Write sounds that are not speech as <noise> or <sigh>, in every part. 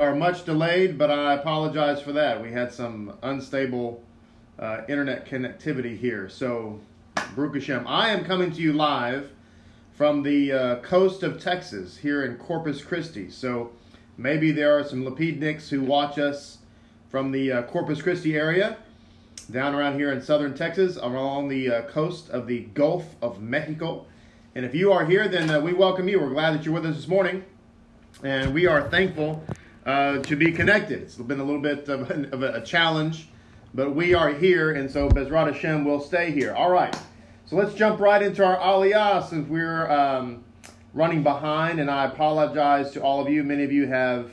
are much delayed, but I apologize for that. We had some unstable uh, internet connectivity here. So, Baruch Hashem. I am coming to you live from the uh, coast of Texas here in Corpus Christi. So, maybe there are some Lapidniks who watch us from the uh, Corpus Christi area, down around here in southern Texas, along the uh, coast of the Gulf of Mexico. And if you are here, then uh, we welcome you. We're glad that you're with us this morning. And we are thankful uh, to be connected. It's been a little bit of a, of a, challenge, but we are here, and so Bezrat Hashem will stay here. All right, so let's jump right into our aliyah since we're um, running behind, and I apologize to all of you. Many of you have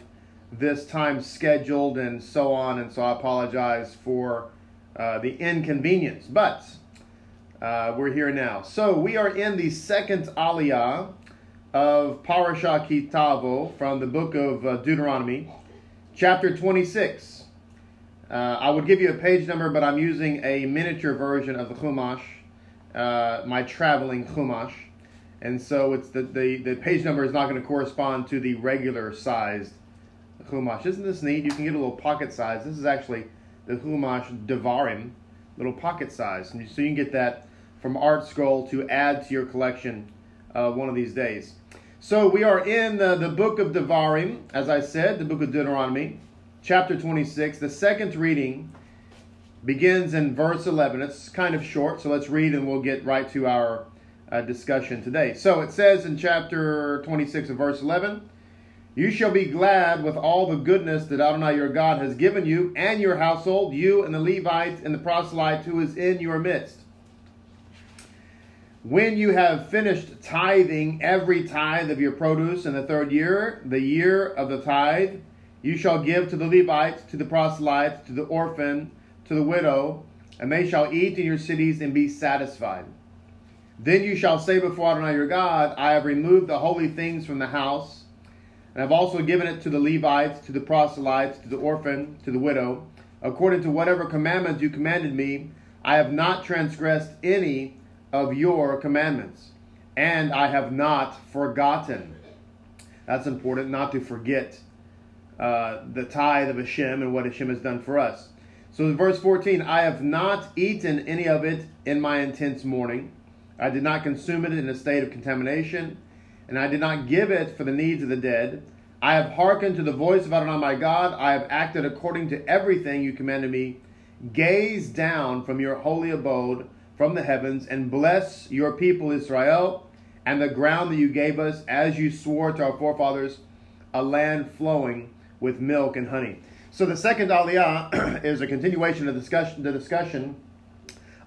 this time scheduled and so on, and so I apologize for uh, the inconvenience, but uh, we're here now. So we are in the second aliyah of Parasha Ki Tavo from the book of uh, Deuteronomy, chapter 26. Uh, I would give you a page number, but I'm using a miniature version of the Chumash, uh, my traveling Chumash. And so it's the, the, the page number is not going to correspond to the regular sized Chumash. Isn't this neat? You can get a little pocket size. This is actually the Chumash Devarim, little pocket size. And so you can get that from Art Scroll to add to your collection uh, one of these days. So we are in the, the book of Devarim, as I said, the book of Deuteronomy, chapter 26. The second reading begins in verse 11. It's kind of short, so let's read and we'll get right to our uh, discussion today. So it says in chapter 26 of verse 11, You shall be glad with all the goodness that Adonai your God has given you and your household, you and the Levite and the proselyte who is in your midst when you have finished tithing every tithe of your produce in the third year, the year of the tithe, you shall give to the Levites, to the proselytes, to the orphan, to the widow, and they shall eat in your cities and be satisfied. Then you shall say before Adonai your God, I have removed the holy things from the house, and have also given it to the Levites, to the proselytes, to the orphan, to the widow, according to whatever commandments you commanded me. I have not transgressed any of your commandments, and I have not forgotten. That's important, not to forget uh, the tithe of Hashem and what Hashem has done for us. So verse 14, I have not eaten any of it in my intense mourning. I did not consume it in a state of contamination, and I did not give it for the needs of the dead. I have hearkened to the voice of Adonai my God. I have acted according to everything you commanded me. Gaze down from your holy abode from the heavens and bless your people Israel and the ground that you gave us as you swore to our forefathers, a land flowing with milk and honey. So the second aliyah <clears throat> is a continuation of the discussion, the discussion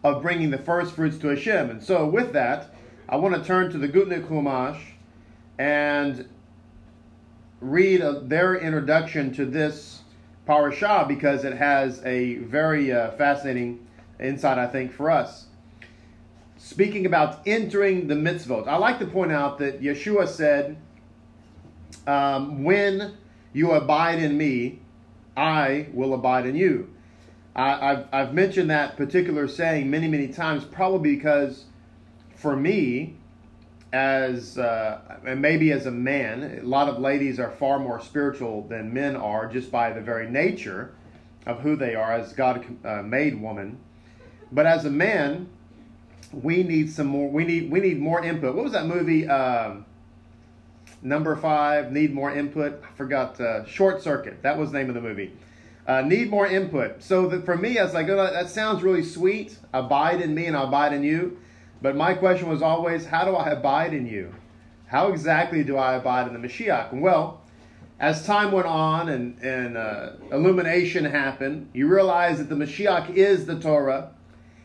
of bringing the first fruits to Hashem. And so with that, I want to turn to the Gutnick Chumash and read a, their introduction to this parasha because it has a very uh, fascinating insight, I think, for us speaking about entering the mitzvot. I like to point out that Yeshua said, um, When you abide in me, I will abide in you. I, have I've mentioned that particular saying many, many times, probably because for me, as uh, and maybe as a man, a lot of ladies are far more spiritual than men are just by the very nature of who they are as God uh, made woman. But as a man, we need some more. We need we need more input. What was that movie? Um, number five. Need more input. I forgot. Uh, Short Circuit. That was the name of the movie. Uh, need more input. So that for me, I was like, oh, that sounds really sweet. Abide in me, and I'll abide in you. But my question was always, how do I abide in you? How exactly do I abide in the Mashiach? Well, as time went on and, and uh, illumination happened, you realize that the Mashiach is the Torah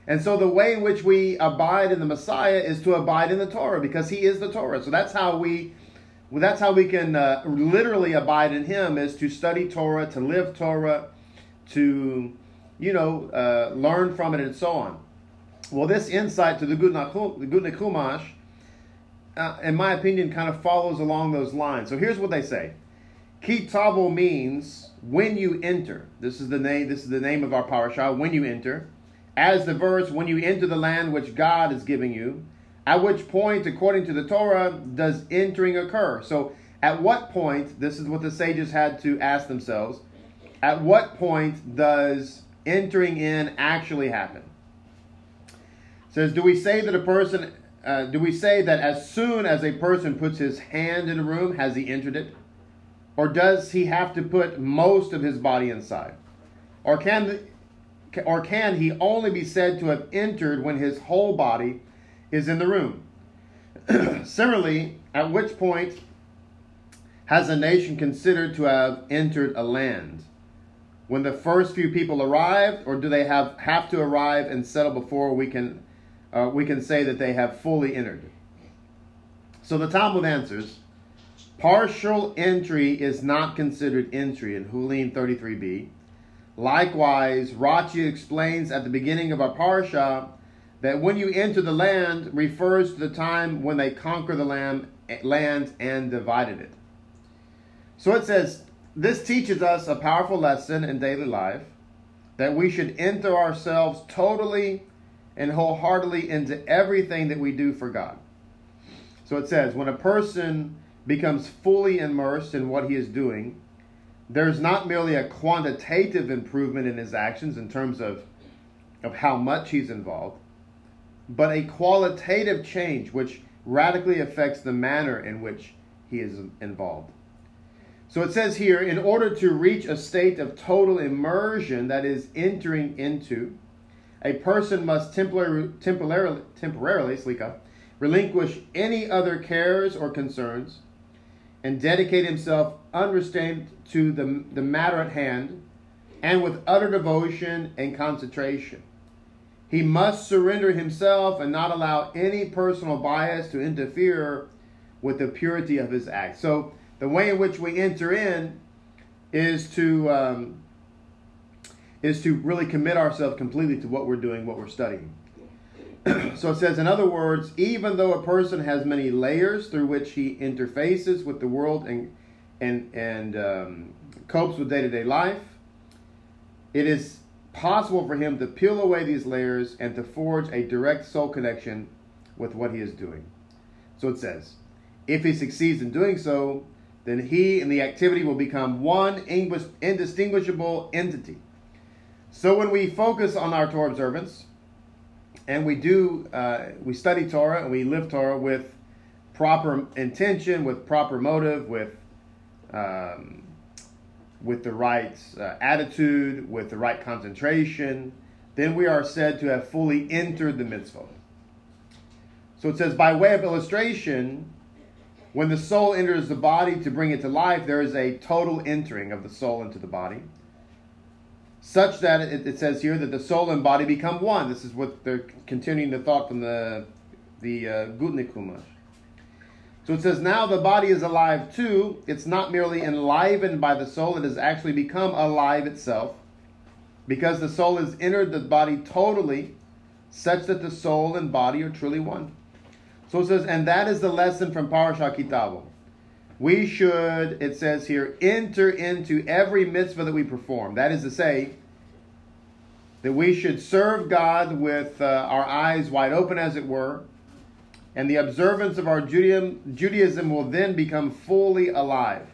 and so the way in which we abide in the Messiah is to abide in the Torah because he is the Torah. So that's how we well, that's how we can uh, literally abide in him is to study Torah, to live Torah, to you know uh, learn from it and so on. Well, this insight to the Gutnick Chumash, uh, in my opinion, kind of follows along those lines. So here's what they say: Ki tavo means when you enter. This is the name. This is the name of our parasha. When you enter. As the verse, when you enter the land which God is giving you, at which point, according to the Torah, does entering occur? So, At what point, this is what the sages had to ask themselves, at what point does entering in actually happen? It says, do we say that a person, uh, do we say that as soon as a person puts his hand in a room, has he entered it? Or does he have to put most of his body inside? Or can, the, or can he only be said to have entered when his whole body is in the room? <clears throat> Similarly, at which point has a nation considered to have entered a land? When the first few people arrived, or do they have, have to arrive and settle before we can, uh, we can say that they have fully entered? So the Talmud answers partial entry is not considered entry in Hulin 33b. Likewise, Rashi explains at the beginning of our parsha that when you enter the land refers to the time when they conquer the land, land and divided it. So it says, this teaches us a powerful lesson in daily life that we should enter ourselves totally and wholeheartedly into everything that we do for God. So it says, when a person becomes fully immersed in what he is doing, there's not merely a quantitative improvement in his actions in terms of, of how much he's involved, but a qualitative change which radically affects the manner in which he is involved. So it says here, in order to reach a state of total immersion, that is, entering into, a person must temporarily, temporarily, temporarily slika, relinquish any other cares or concerns and dedicate himself unrestrained to the, the matter at hand and with utter devotion and concentration. He must surrender himself and not allow any personal bias to interfere with the purity of his act. So, the way in which we enter in is to um, is to really commit ourselves completely to what we're doing, what we're studying. <clears throat> so it says, in other words, even though a person has many layers through which he interfaces with the world and and and um, copes with day to day life, it is possible for him to peel away these layers and to forge a direct soul connection with what he is doing. So it says, if he succeeds in doing so, then he and the activity will become one indistinguishable entity. So when we focus on our Torah observance, and we do, uh, we study Torah and we live Torah with proper intention, with proper motive, with um, with the right uh, attitude, with the right concentration, then we are said to have fully entered the mitzvah. So it says, by way of illustration, when the soul enters the body to bring it to life, there is a total entering of the soul into the body, such that it, it says here that the soul and body become one. This is what they're continuing the thought from the the uh, Gutnick Chumash. So it says, now the body is alive too. It's not merely enlivened by the soul, it has actually become alive itself. Because the soul has entered the body totally, such that the soul and body are truly one. So it says, and that is the lesson from Parashat Ki Tavo. We should, it says here, enter into every mitzvah that we perform. That is to say, that we should serve God with uh, our eyes wide open, as it were, and the observance of our Judaism, Judaism will then become fully alive.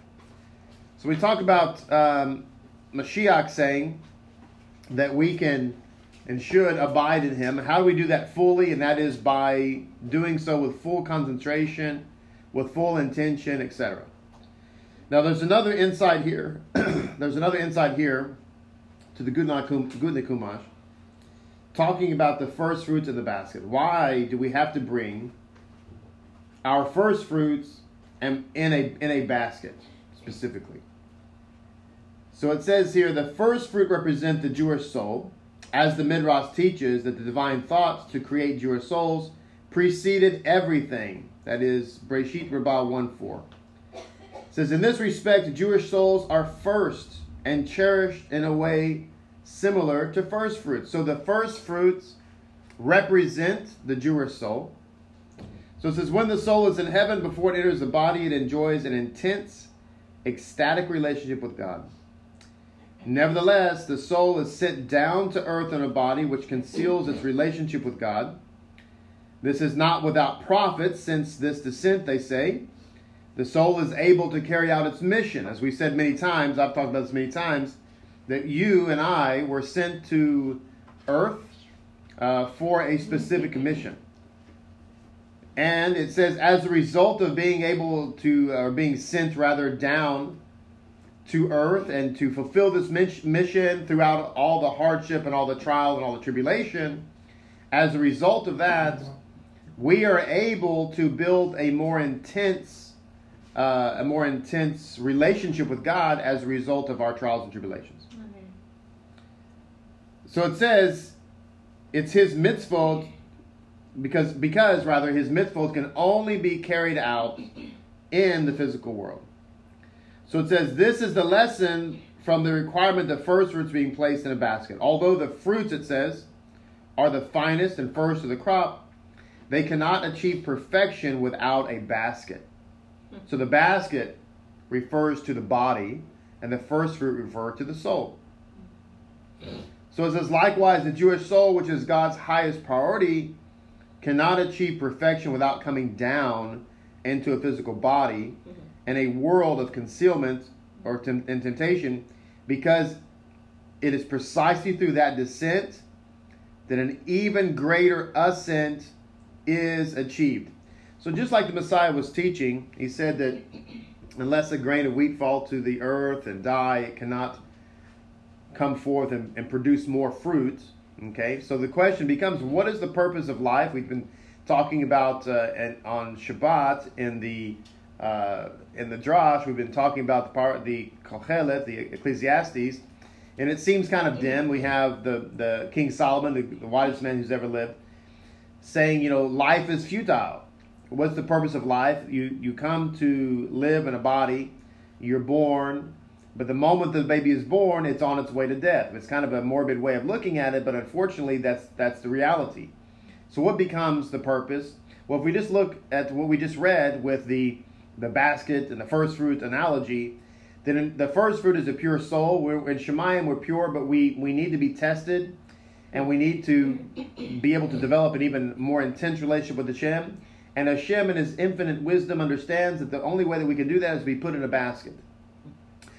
So we talk about um, Mashiach saying that we can and should abide in him. How do we do that fully? And that is by doing so with full concentration, with full intention, etc. Now, there's another insight here. <clears throat> there's another insight here to the Gutnick Chumash, talking about the first fruits of the basket. Why do we have to bring our first fruits and in a in a basket specifically. So it says here the first fruit represent the Jewish soul, as the Midrash teaches that the divine thoughts to create Jewish souls preceded everything. That is Breshit Rabbah 1 4. It says, In this respect, Jewish souls are first and cherished in a way similar to first fruits. So the first fruits represent the Jewish soul. So it says, when the soul is in heaven, before it enters the body, it enjoys an intense, ecstatic relationship with God. Nevertheless, the soul is sent down to earth in a body which conceals its relationship with God. This is not without profit, since this descent, they say, the soul is able to carry out its mission. As we said many times, I've talked about this many times, that you and I were sent to earth uh, for a specific mission. And it says, as a result of being able to, or being sent rather down to earth and to fulfill this mission throughout all the hardship and all the trial and all the tribulation, as a result of that, we are able to build a more intense, uh, a more intense relationship with God as a result of our trials and tribulations. Okay. So it says, it's His mitzvot because because rather His mitzvot can only be carried out in the physical world. So it says, this is the lesson from the requirement of first fruits being placed in a basket. Although the fruits, it says, are the finest and first of the crop, they cannot achieve perfection without a basket. So the basket refers to the body, and the first fruit refer to the soul. So it says, likewise, the Jewish soul, which is God's highest priority, cannot achieve perfection without coming down into a physical body mm-hmm. and a world of concealment or and temptation because it is precisely through that descent that an even greater ascent is achieved. So, just like the Messiah was teaching, he said that unless a grain of wheat fall to the earth and die, it cannot come forth and, and produce more fruit. Okay, so the question becomes what is the purpose of life? We've been talking about uh, on Shabbat in the uh, in the Drash, we've been talking about the part, the Kohelet, the Ecclesiastes, and it seems kind of dim. We have the, the King Solomon, the, the wisest man who's ever lived, saying, you know, life is futile. What's the purpose of life? You you come to live in a body, you're born, but the moment the baby is born, it's on its way to death. It's kind of a morbid way of looking at it, but unfortunately, that's that's the reality. So, what becomes the purpose? Well, if we just look at what we just read with the the basket and the first fruit analogy, then the first fruit is a pure soul. We're, in Shemayim, we're pure, but we, we need to be tested and we need to be able to develop an even more intense relationship with Hashem. And Hashem, in His infinite wisdom, understands that the only way that we can do that is to be put in a basket.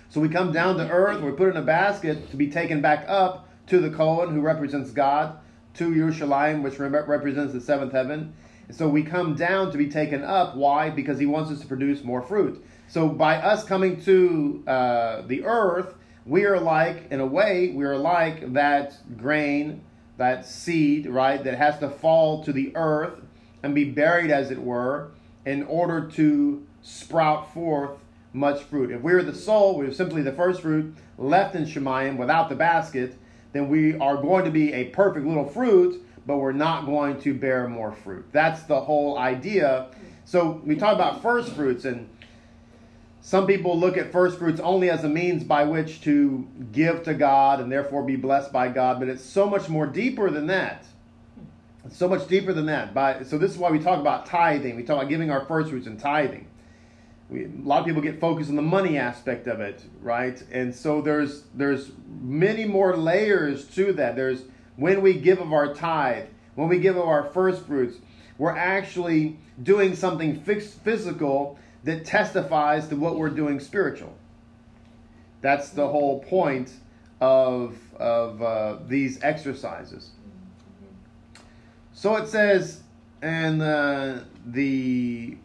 So we come down to earth, we're put in a basket to be taken back up to the Kohen, who represents God, to Yerushalayim, which represents the seventh heaven, so we come down to be taken up. Why? Because he wants us to produce more fruit. So by us coming to uh, the earth, we are like, in a way, we are like that grain, that seed, right, that has to fall to the earth and be buried, as it were, in order to sprout forth much fruit. If we are the soul, we're simply the first fruit left in Shemayim without the basket, then we are going to be a perfect little fruit but we're not going to bear more fruit. That's the whole idea. So we talk about first fruits, and some people look at first fruits only as a means by which to give to God and therefore be blessed by God, but it's so much more deeper than that. So much deeper than that. By, so this is why we talk about tithing. We talk about giving our first fruits and tithing. We, a lot of people get focused on the money aspect of it, right? And so there's there's many more layers to that. There's when we give of our tithe, when we give of our first fruits, we're actually doing something fixed, physical that testifies to what we're doing spiritual. That's the whole point of, of uh, these exercises. So it says and uh, the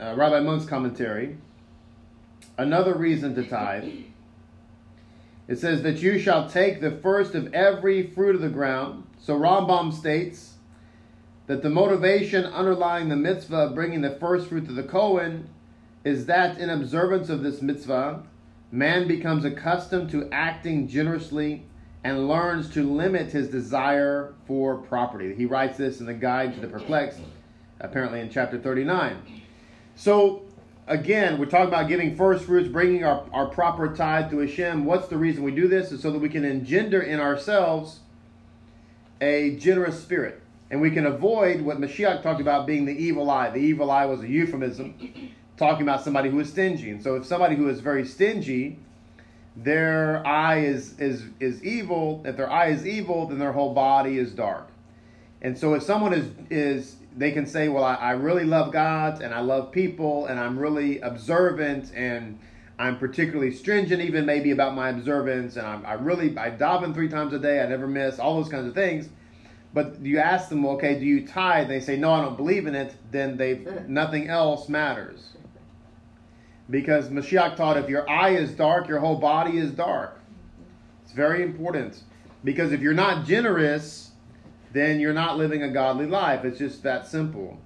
uh, Rabbi Munk's commentary, another reason to tithe it says that you shall take the first of every fruit of the ground. So Rambam states that the motivation underlying the mitzvah of bringing the first fruit to the Kohen is that in observance of this mitzvah, man becomes accustomed to acting generously and learns to limit his desire for property. He writes this in the Guide to the Perplexed, apparently in chapter 39. So again, we're talking about giving first fruits, bringing our, our proper tithe to Hashem. What's the reason we do this? Is so that we can engender in ourselves a generous spirit. And we can avoid what Mashiach talked about being the evil eye. The evil eye was a euphemism <clears throat> talking about somebody who is stingy. And so if somebody who is very stingy, their eye is, is, is evil. If their eye is evil, then their whole body is dark. And so if someone is, is they can say, well, I, I really love God and I love people and I'm really observant and I'm particularly stringent, even maybe about my observance, and I'm, I really I daven three times a day. I never miss all those kinds of things. But you ask them, okay, do you tithe? And They say, no, I don't believe in it. Then they hmm. nothing else matters, because Mashiach taught if your eye is dark, your whole body is dark. It's very important because if you're not generous, then you're not living a godly life. It's just that simple.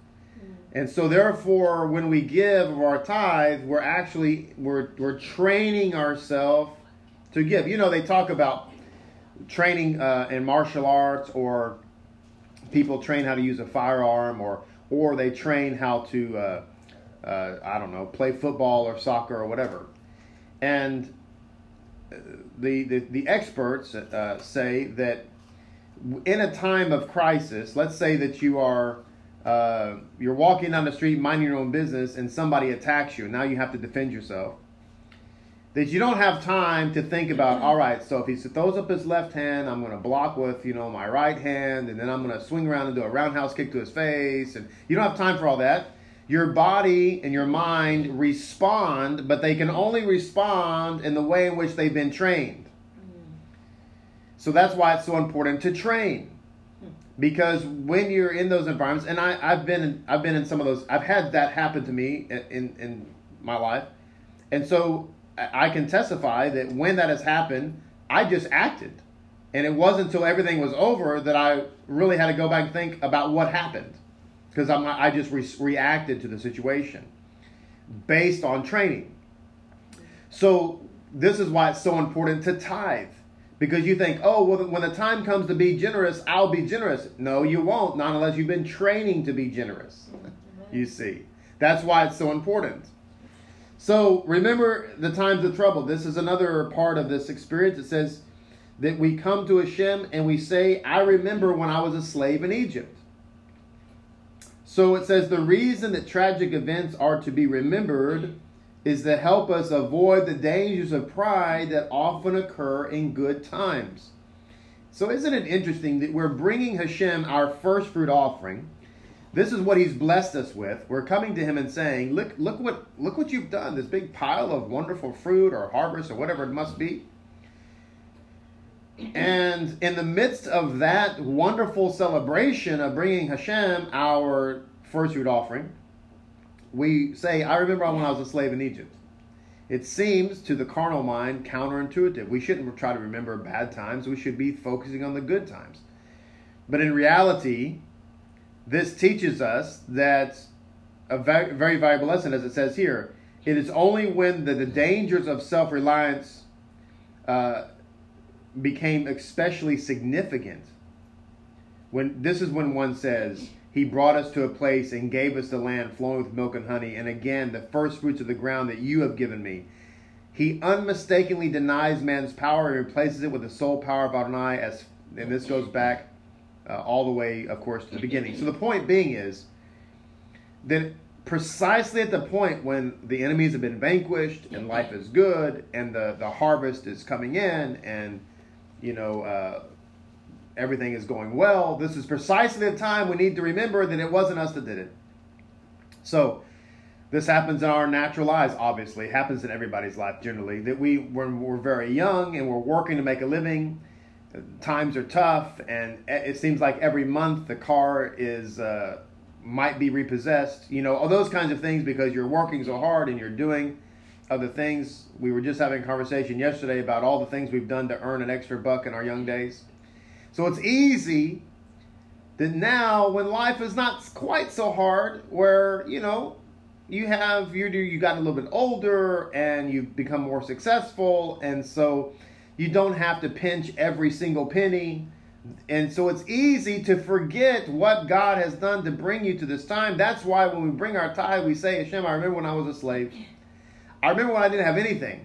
And so therefore when we give of our tithe, we're actually we're we're training ourselves to give. You know, they talk about training uh, in martial arts or people train how to use a firearm or or they train how to uh, uh, I don't know, play football or soccer or whatever. And the the, the experts uh, say that in a time of crisis, let's say that you are uh, you're walking down the street minding your own business and somebody attacks you now you have to defend yourself that you don't have time to think about all right so if he throws up his left hand i'm going to block with you know my right hand and then i'm going to swing around and do a roundhouse kick to his face and you don't have time for all that. Your body and your mind respond but they can only respond in the way in which they've been trained so that's why it's so important to train because when you're in those environments, and I, I've been in, I've been in some of those. I've had that happen to me in, in, in my life, and so I can testify that when that has happened, I just acted, and it wasn't until everything was over that I really had to go back and think about what happened, because I'm I just re- reacted to the situation based on training. So this is why it's so important to tithe because you think, oh, well, when the time comes to be generous, I'll be generous. No, you won't, not unless you've been training to be generous. you see. That's why it's so important. So remember the times of trouble. This is another part of this experience. It says that we come to Hashem and we say, I remember when I was a slave in Egypt. So it says the reason that tragic events are to be remembered is to help us avoid the dangers of pride that often occur in good times. So, isn't it interesting that we're bringing Hashem our first fruit offering? This is what He's blessed us with. We're coming to Him and saying, "Look, look what, look what you've done! This big pile of wonderful fruit or harvest or whatever it must be." And in the midst of that wonderful celebration of bringing Hashem our first fruit offering, we say, I remember when I was a slave in Egypt. It seems to the carnal mind counterintuitive. We shouldn't try to remember bad times, we should be focusing on the good times. But in reality, this teaches us that a very, valuable lesson, as it says here. It is only when the, the dangers of self reliance uh, became especially significant. When this is when one says, he brought us to a place and gave us the land flowing with milk and honey, and again, the first fruits of the ground that you have given me. He unmistakably denies man's power and replaces it with the sole power of Adonai, as, and this goes back uh, all the way, of course, to the beginning. So the point being is that precisely at the point when the enemies have been vanquished and life is good and the, the harvest is coming in and, you know, uh, everything is going well. This is precisely the time we need to remember that it wasn't us that did it. So, this happens in our natural lives, obviously. It happens in everybody's life generally. That we, when we're very young and we're working to make a living, times are tough, and it seems like every month the car is uh, might be repossessed. You know, all those kinds of things because you're working so hard and you're doing other things. We were just having a conversation yesterday about all the things we've done to earn an extra buck in our young days. So it's easy that now when life is not quite so hard, where, you know, you have you do you got a little bit older and you've become more successful and so you don't have to pinch every single penny and so it's easy to forget what God has done to bring you to this time. That's why when we bring our tithe, we say, Hashem, I remember when I was a slave. I remember when I didn't have anything,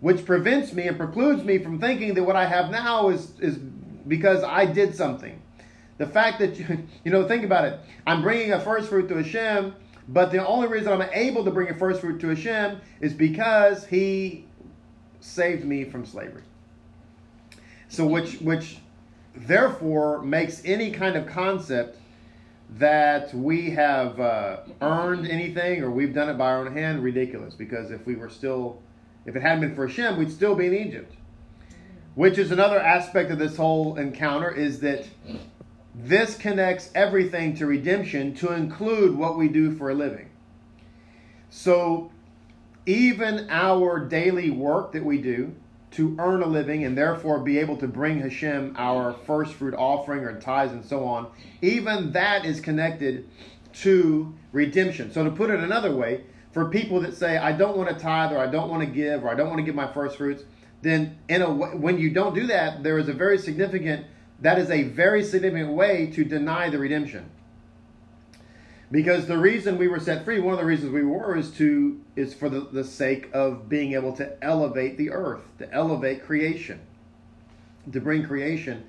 which prevents me and precludes me from thinking that what I have now is, is because I did something. The fact that, you, <laughs> you know, think about it. I'm bringing a first fruit to Hashem, but the only reason I'm able to bring a first fruit to Hashem is because He saved me from slavery. So, which, which therefore makes any kind of concept that we have uh, earned anything or we've done it by our own hand, ridiculous. Because if we were still, if it hadn't been for Hashem, we'd still be in Egypt. Which is another aspect of this whole encounter is that this connects everything to redemption to include what we do for a living. So even our daily work that we do to earn a living and therefore be able to bring Hashem our first fruit offering or tithes and so on, even that is connected to redemption. So to put it another way, for people that say, I don't want to tithe or I don't want to give or I don't want to give my first fruits, then in a when you don't do that, there is a very significant, that is a very significant way to deny the redemption. Because the reason we were set free, one of the reasons we were, is to is for the, the sake of being able to elevate the earth, to elevate creation, to bring creation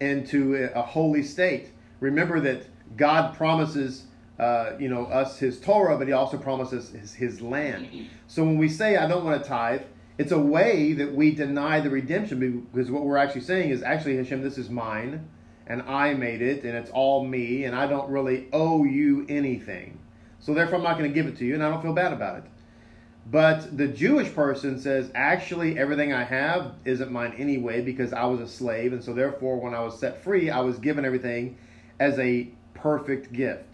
into a, a holy state. Remember that God promises, uh, you know, us His Torah, but He also promises His, His land. So when we say, "I don't want to tithe," it's a way that we deny the redemption because what we're actually saying is, actually, Hashem, this is mine and I made it and it's all me and I don't really owe you anything. So therefore, I'm not going to give it to you and I don't feel bad about it. But the Jewish person says, actually, everything I have isn't mine anyway because I was a slave. And so therefore, when I was set free, I was given everything as a perfect gift.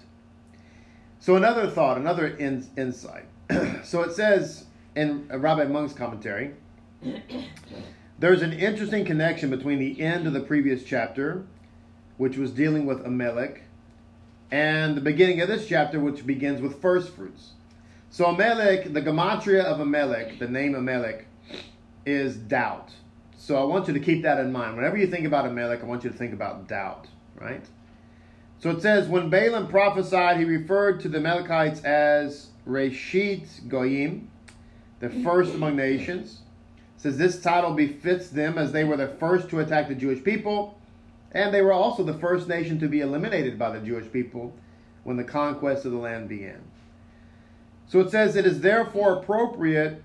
So another thought, another in, insight. <clears throat> so it says in Rabbi Munk's commentary, there's an interesting connection between the end of the previous chapter which was dealing with Amalek, and the beginning of this chapter, which begins with first fruits. So Amalek, the gematria of Amalek, the name Amalek, is doubt. So I want you to keep that in mind. Whenever you think about Amalek, I want you to think about doubt, right? So it says, when Balaam prophesied, he referred to the Amalekites as Reshit Goyim, the first among nations. It says this title befits them as they were the first to attack the Jewish people and they were also the first nation to be eliminated by the Jewish people when the conquest of the land began. So it says, It is therefore appropriate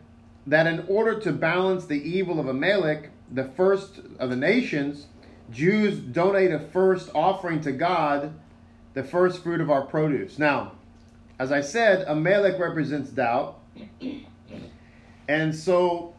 that in order to balance the evil of Amalek, the first of the nations, Jews donate a first offering to God, the first fruit of our produce. Now, as I said, Amalek represents doubt. And so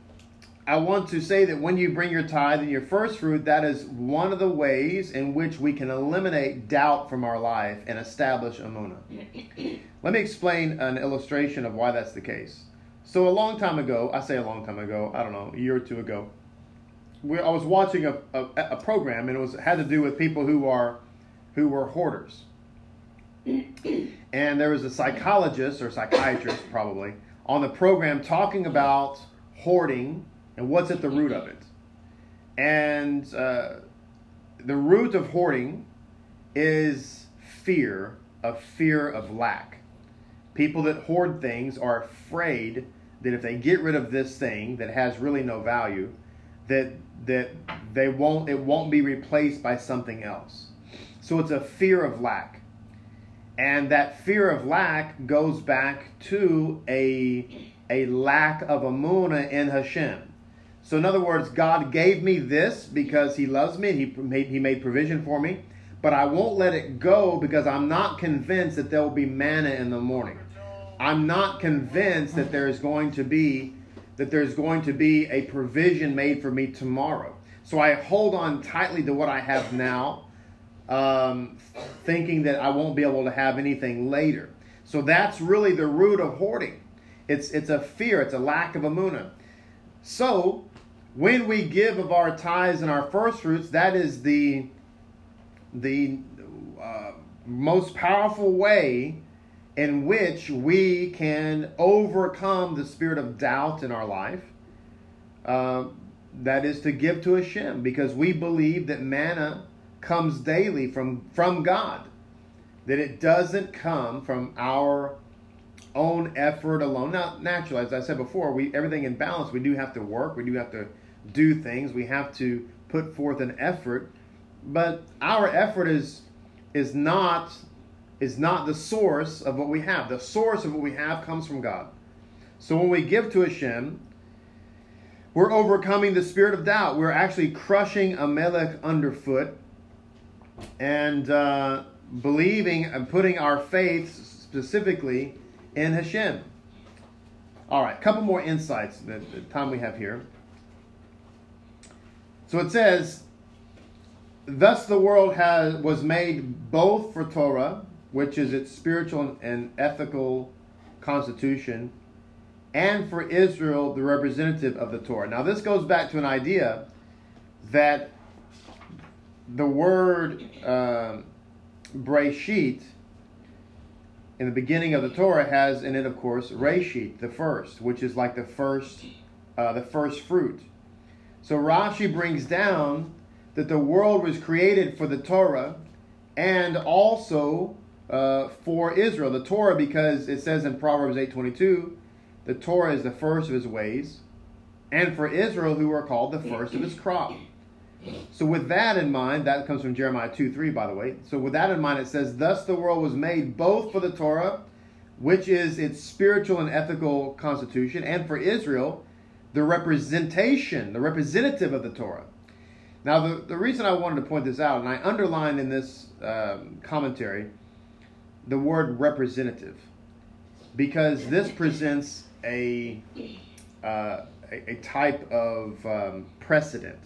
I want to say that when you bring your tithe and your first fruit, that is one of the ways in which we can eliminate doubt from our life and establish Amunah. <coughs> Let me explain an illustration of why that's the case. So, a long time ago, I say a long time ago, I don't know, a year or two ago, we, I was watching a, a, a program and it was had to do with people who are who were hoarders. <coughs> And there was a psychologist or psychiatrist probably on the program talking about hoarding and what's at the root of it. And uh, the root of hoarding is fear of fear of lack. People that hoard things are afraid that if they get rid of this thing that has really no value, that that they won't it won't be replaced by something else. So it's a fear of lack. And that fear of lack goes back to a a lack of amuna in Hashem. So, in other words, God gave me this because He loves me. He made, he made provision for me. But I won't let it go because I'm not convinced that there will be manna in the morning. I'm not convinced that there is going to be that there's going to be a provision made for me tomorrow. So I hold on tightly to what I have now, um, thinking that I won't be able to have anything later. So that's really the root of hoarding. It's it's a fear. It's a lack of amuna. So when we give of our tithes and our first fruits, that is the the uh, most powerful way in which we can overcome the spirit of doubt in our life. Uh, that is to give to Hashem because we believe that manna comes daily from, from God, that it doesn't come from our own effort alone. Now, naturally, as I said before, we everything in balance. We do have to work. We do have to do things. We have to put forth an effort, but our effort is is not is not the source of what we have. The source of what we have comes from God. So when we give to Hashem, we're overcoming the spirit of doubt. We're actually crushing Amalek underfoot. And uh, believing and putting our faith specifically in Hashem. All right, a couple more insights the, the time we have here. So it says, Thus the world has was made both for Torah, which is its spiritual and ethical constitution, and for Israel, the representative of the Torah. Now, this goes back to an idea that the word uh, Breshit in the beginning of the Torah has in it, of course, Reshit, the first, which is like the first, uh, the first fruit. So Rashi brings down that the world was created for the Torah and also uh, for Israel. The Torah, because it says in Proverbs eight twenty two, the Torah is the first of his ways, and for Israel, who are called the first of his crop. So, with that in mind, that comes from Jeremiah 2 3, by the way. So, with that in mind, it says, Thus the world was made both for the Torah, which is its spiritual and ethical constitution, and for Israel, the representation, the representative of the Torah. Now, the, the reason I wanted to point this out, and I underlined in this um, commentary the word representative, because this presents a, uh, a, a, type of um, precedent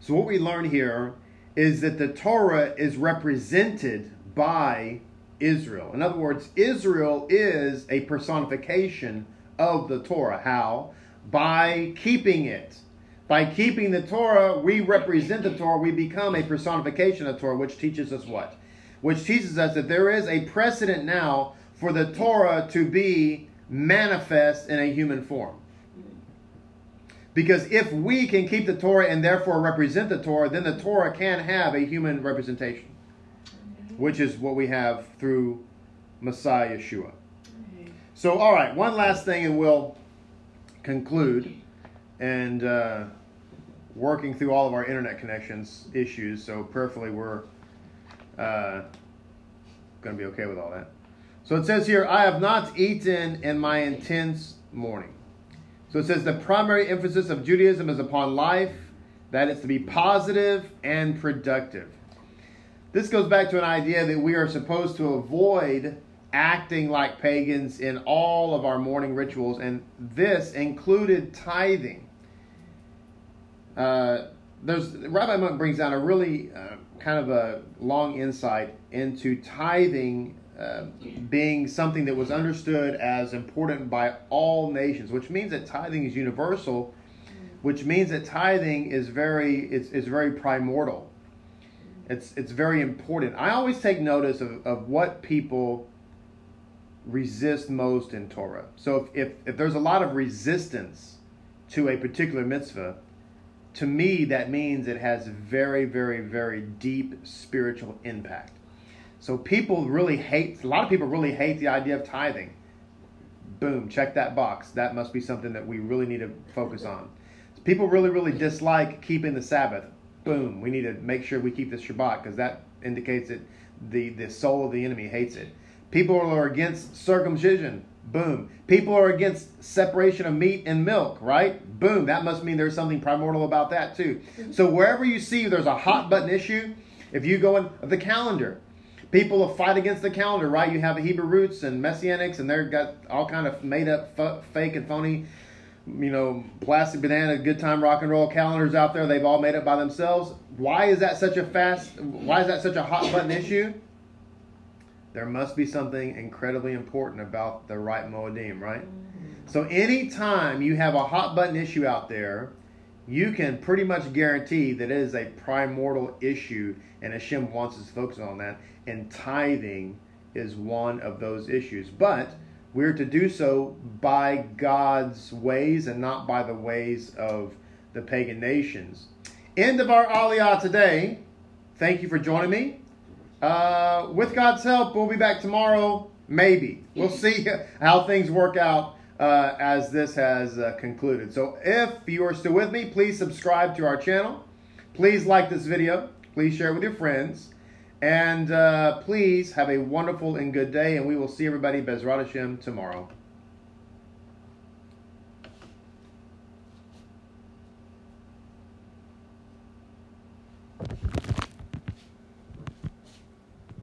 so, what we learn here is that the Torah is represented by Israel. In other words, Israel is a personification of the Torah. How? By keeping it. By keeping the Torah, we represent the Torah. We become a personification of Torah, which teaches us what? Which teaches us that there is a precedent now for the Torah to be manifest in a human form. Because if we can keep the Torah and therefore represent the Torah, then the Torah can have a human representation, which is what we have through Messiah Yeshua. So, all right, one last thing, and we'll conclude. And uh, working through all of our internet connections issues, so prayerfully we're uh, going to be okay with all that. So it says here, I have not eaten in my intense mourning. So it says the primary emphasis of Judaism is upon life, that it's to be positive and productive. This goes back to an idea that we are supposed to avoid acting like pagans in all of our mourning rituals, and this included tithing. Uh, there's Rabbi Munk brings down a really uh, kind of a long insight into tithing being something that was understood as important by all nations, which means that tithing is universal, which means that tithing is very it's, it's very primordial. It's it's very important. I always take notice of, of what people resist most in Torah. So if, if, if there's a lot of resistance to a particular mitzvah, to me that means it has very, very, very deep spiritual impact. So people really hate, a lot of people really hate the idea of tithing. Boom, check that box. That must be something that we really need to focus on. People really, really dislike keeping the Sabbath. Boom, we need to make sure we keep the Shabbat because that indicates that the, the soul of the enemy hates it. People are against circumcision. Boom. People are against separation of meat and milk, right? Boom. That must mean there's something primordial about that too. So wherever you see there's a hot button issue, if you go in the calendar, people will fight against the calendar, right? You have Hebrew roots and Messianics, and they've got all kind of made up, f- fake and phony, you know, plastic banana, good time rock and roll calendars out there. They've all made it by themselves. Why is that such a fast? Why is that such a hot button issue? There must be something incredibly important about the right Moedim, right? Mm-hmm. So anytime you have a hot button issue out there, you can pretty much guarantee that it is a primordial issue, and Hashem wants us to focus on that and tithing is one of those issues. But we're to do so by God's ways and not by the ways of the pagan nations. End of our Aliyah today. Thank you for joining me. Uh, with God's help, we'll be back tomorrow. Maybe. We'll see <laughs> how things work out uh, as this has uh, concluded. So if you are still with me, please subscribe to our channel. Please like this video. Please share it with your friends. And uh, please have a wonderful and good day, and we will see everybody Bezrat Hashem tomorrow.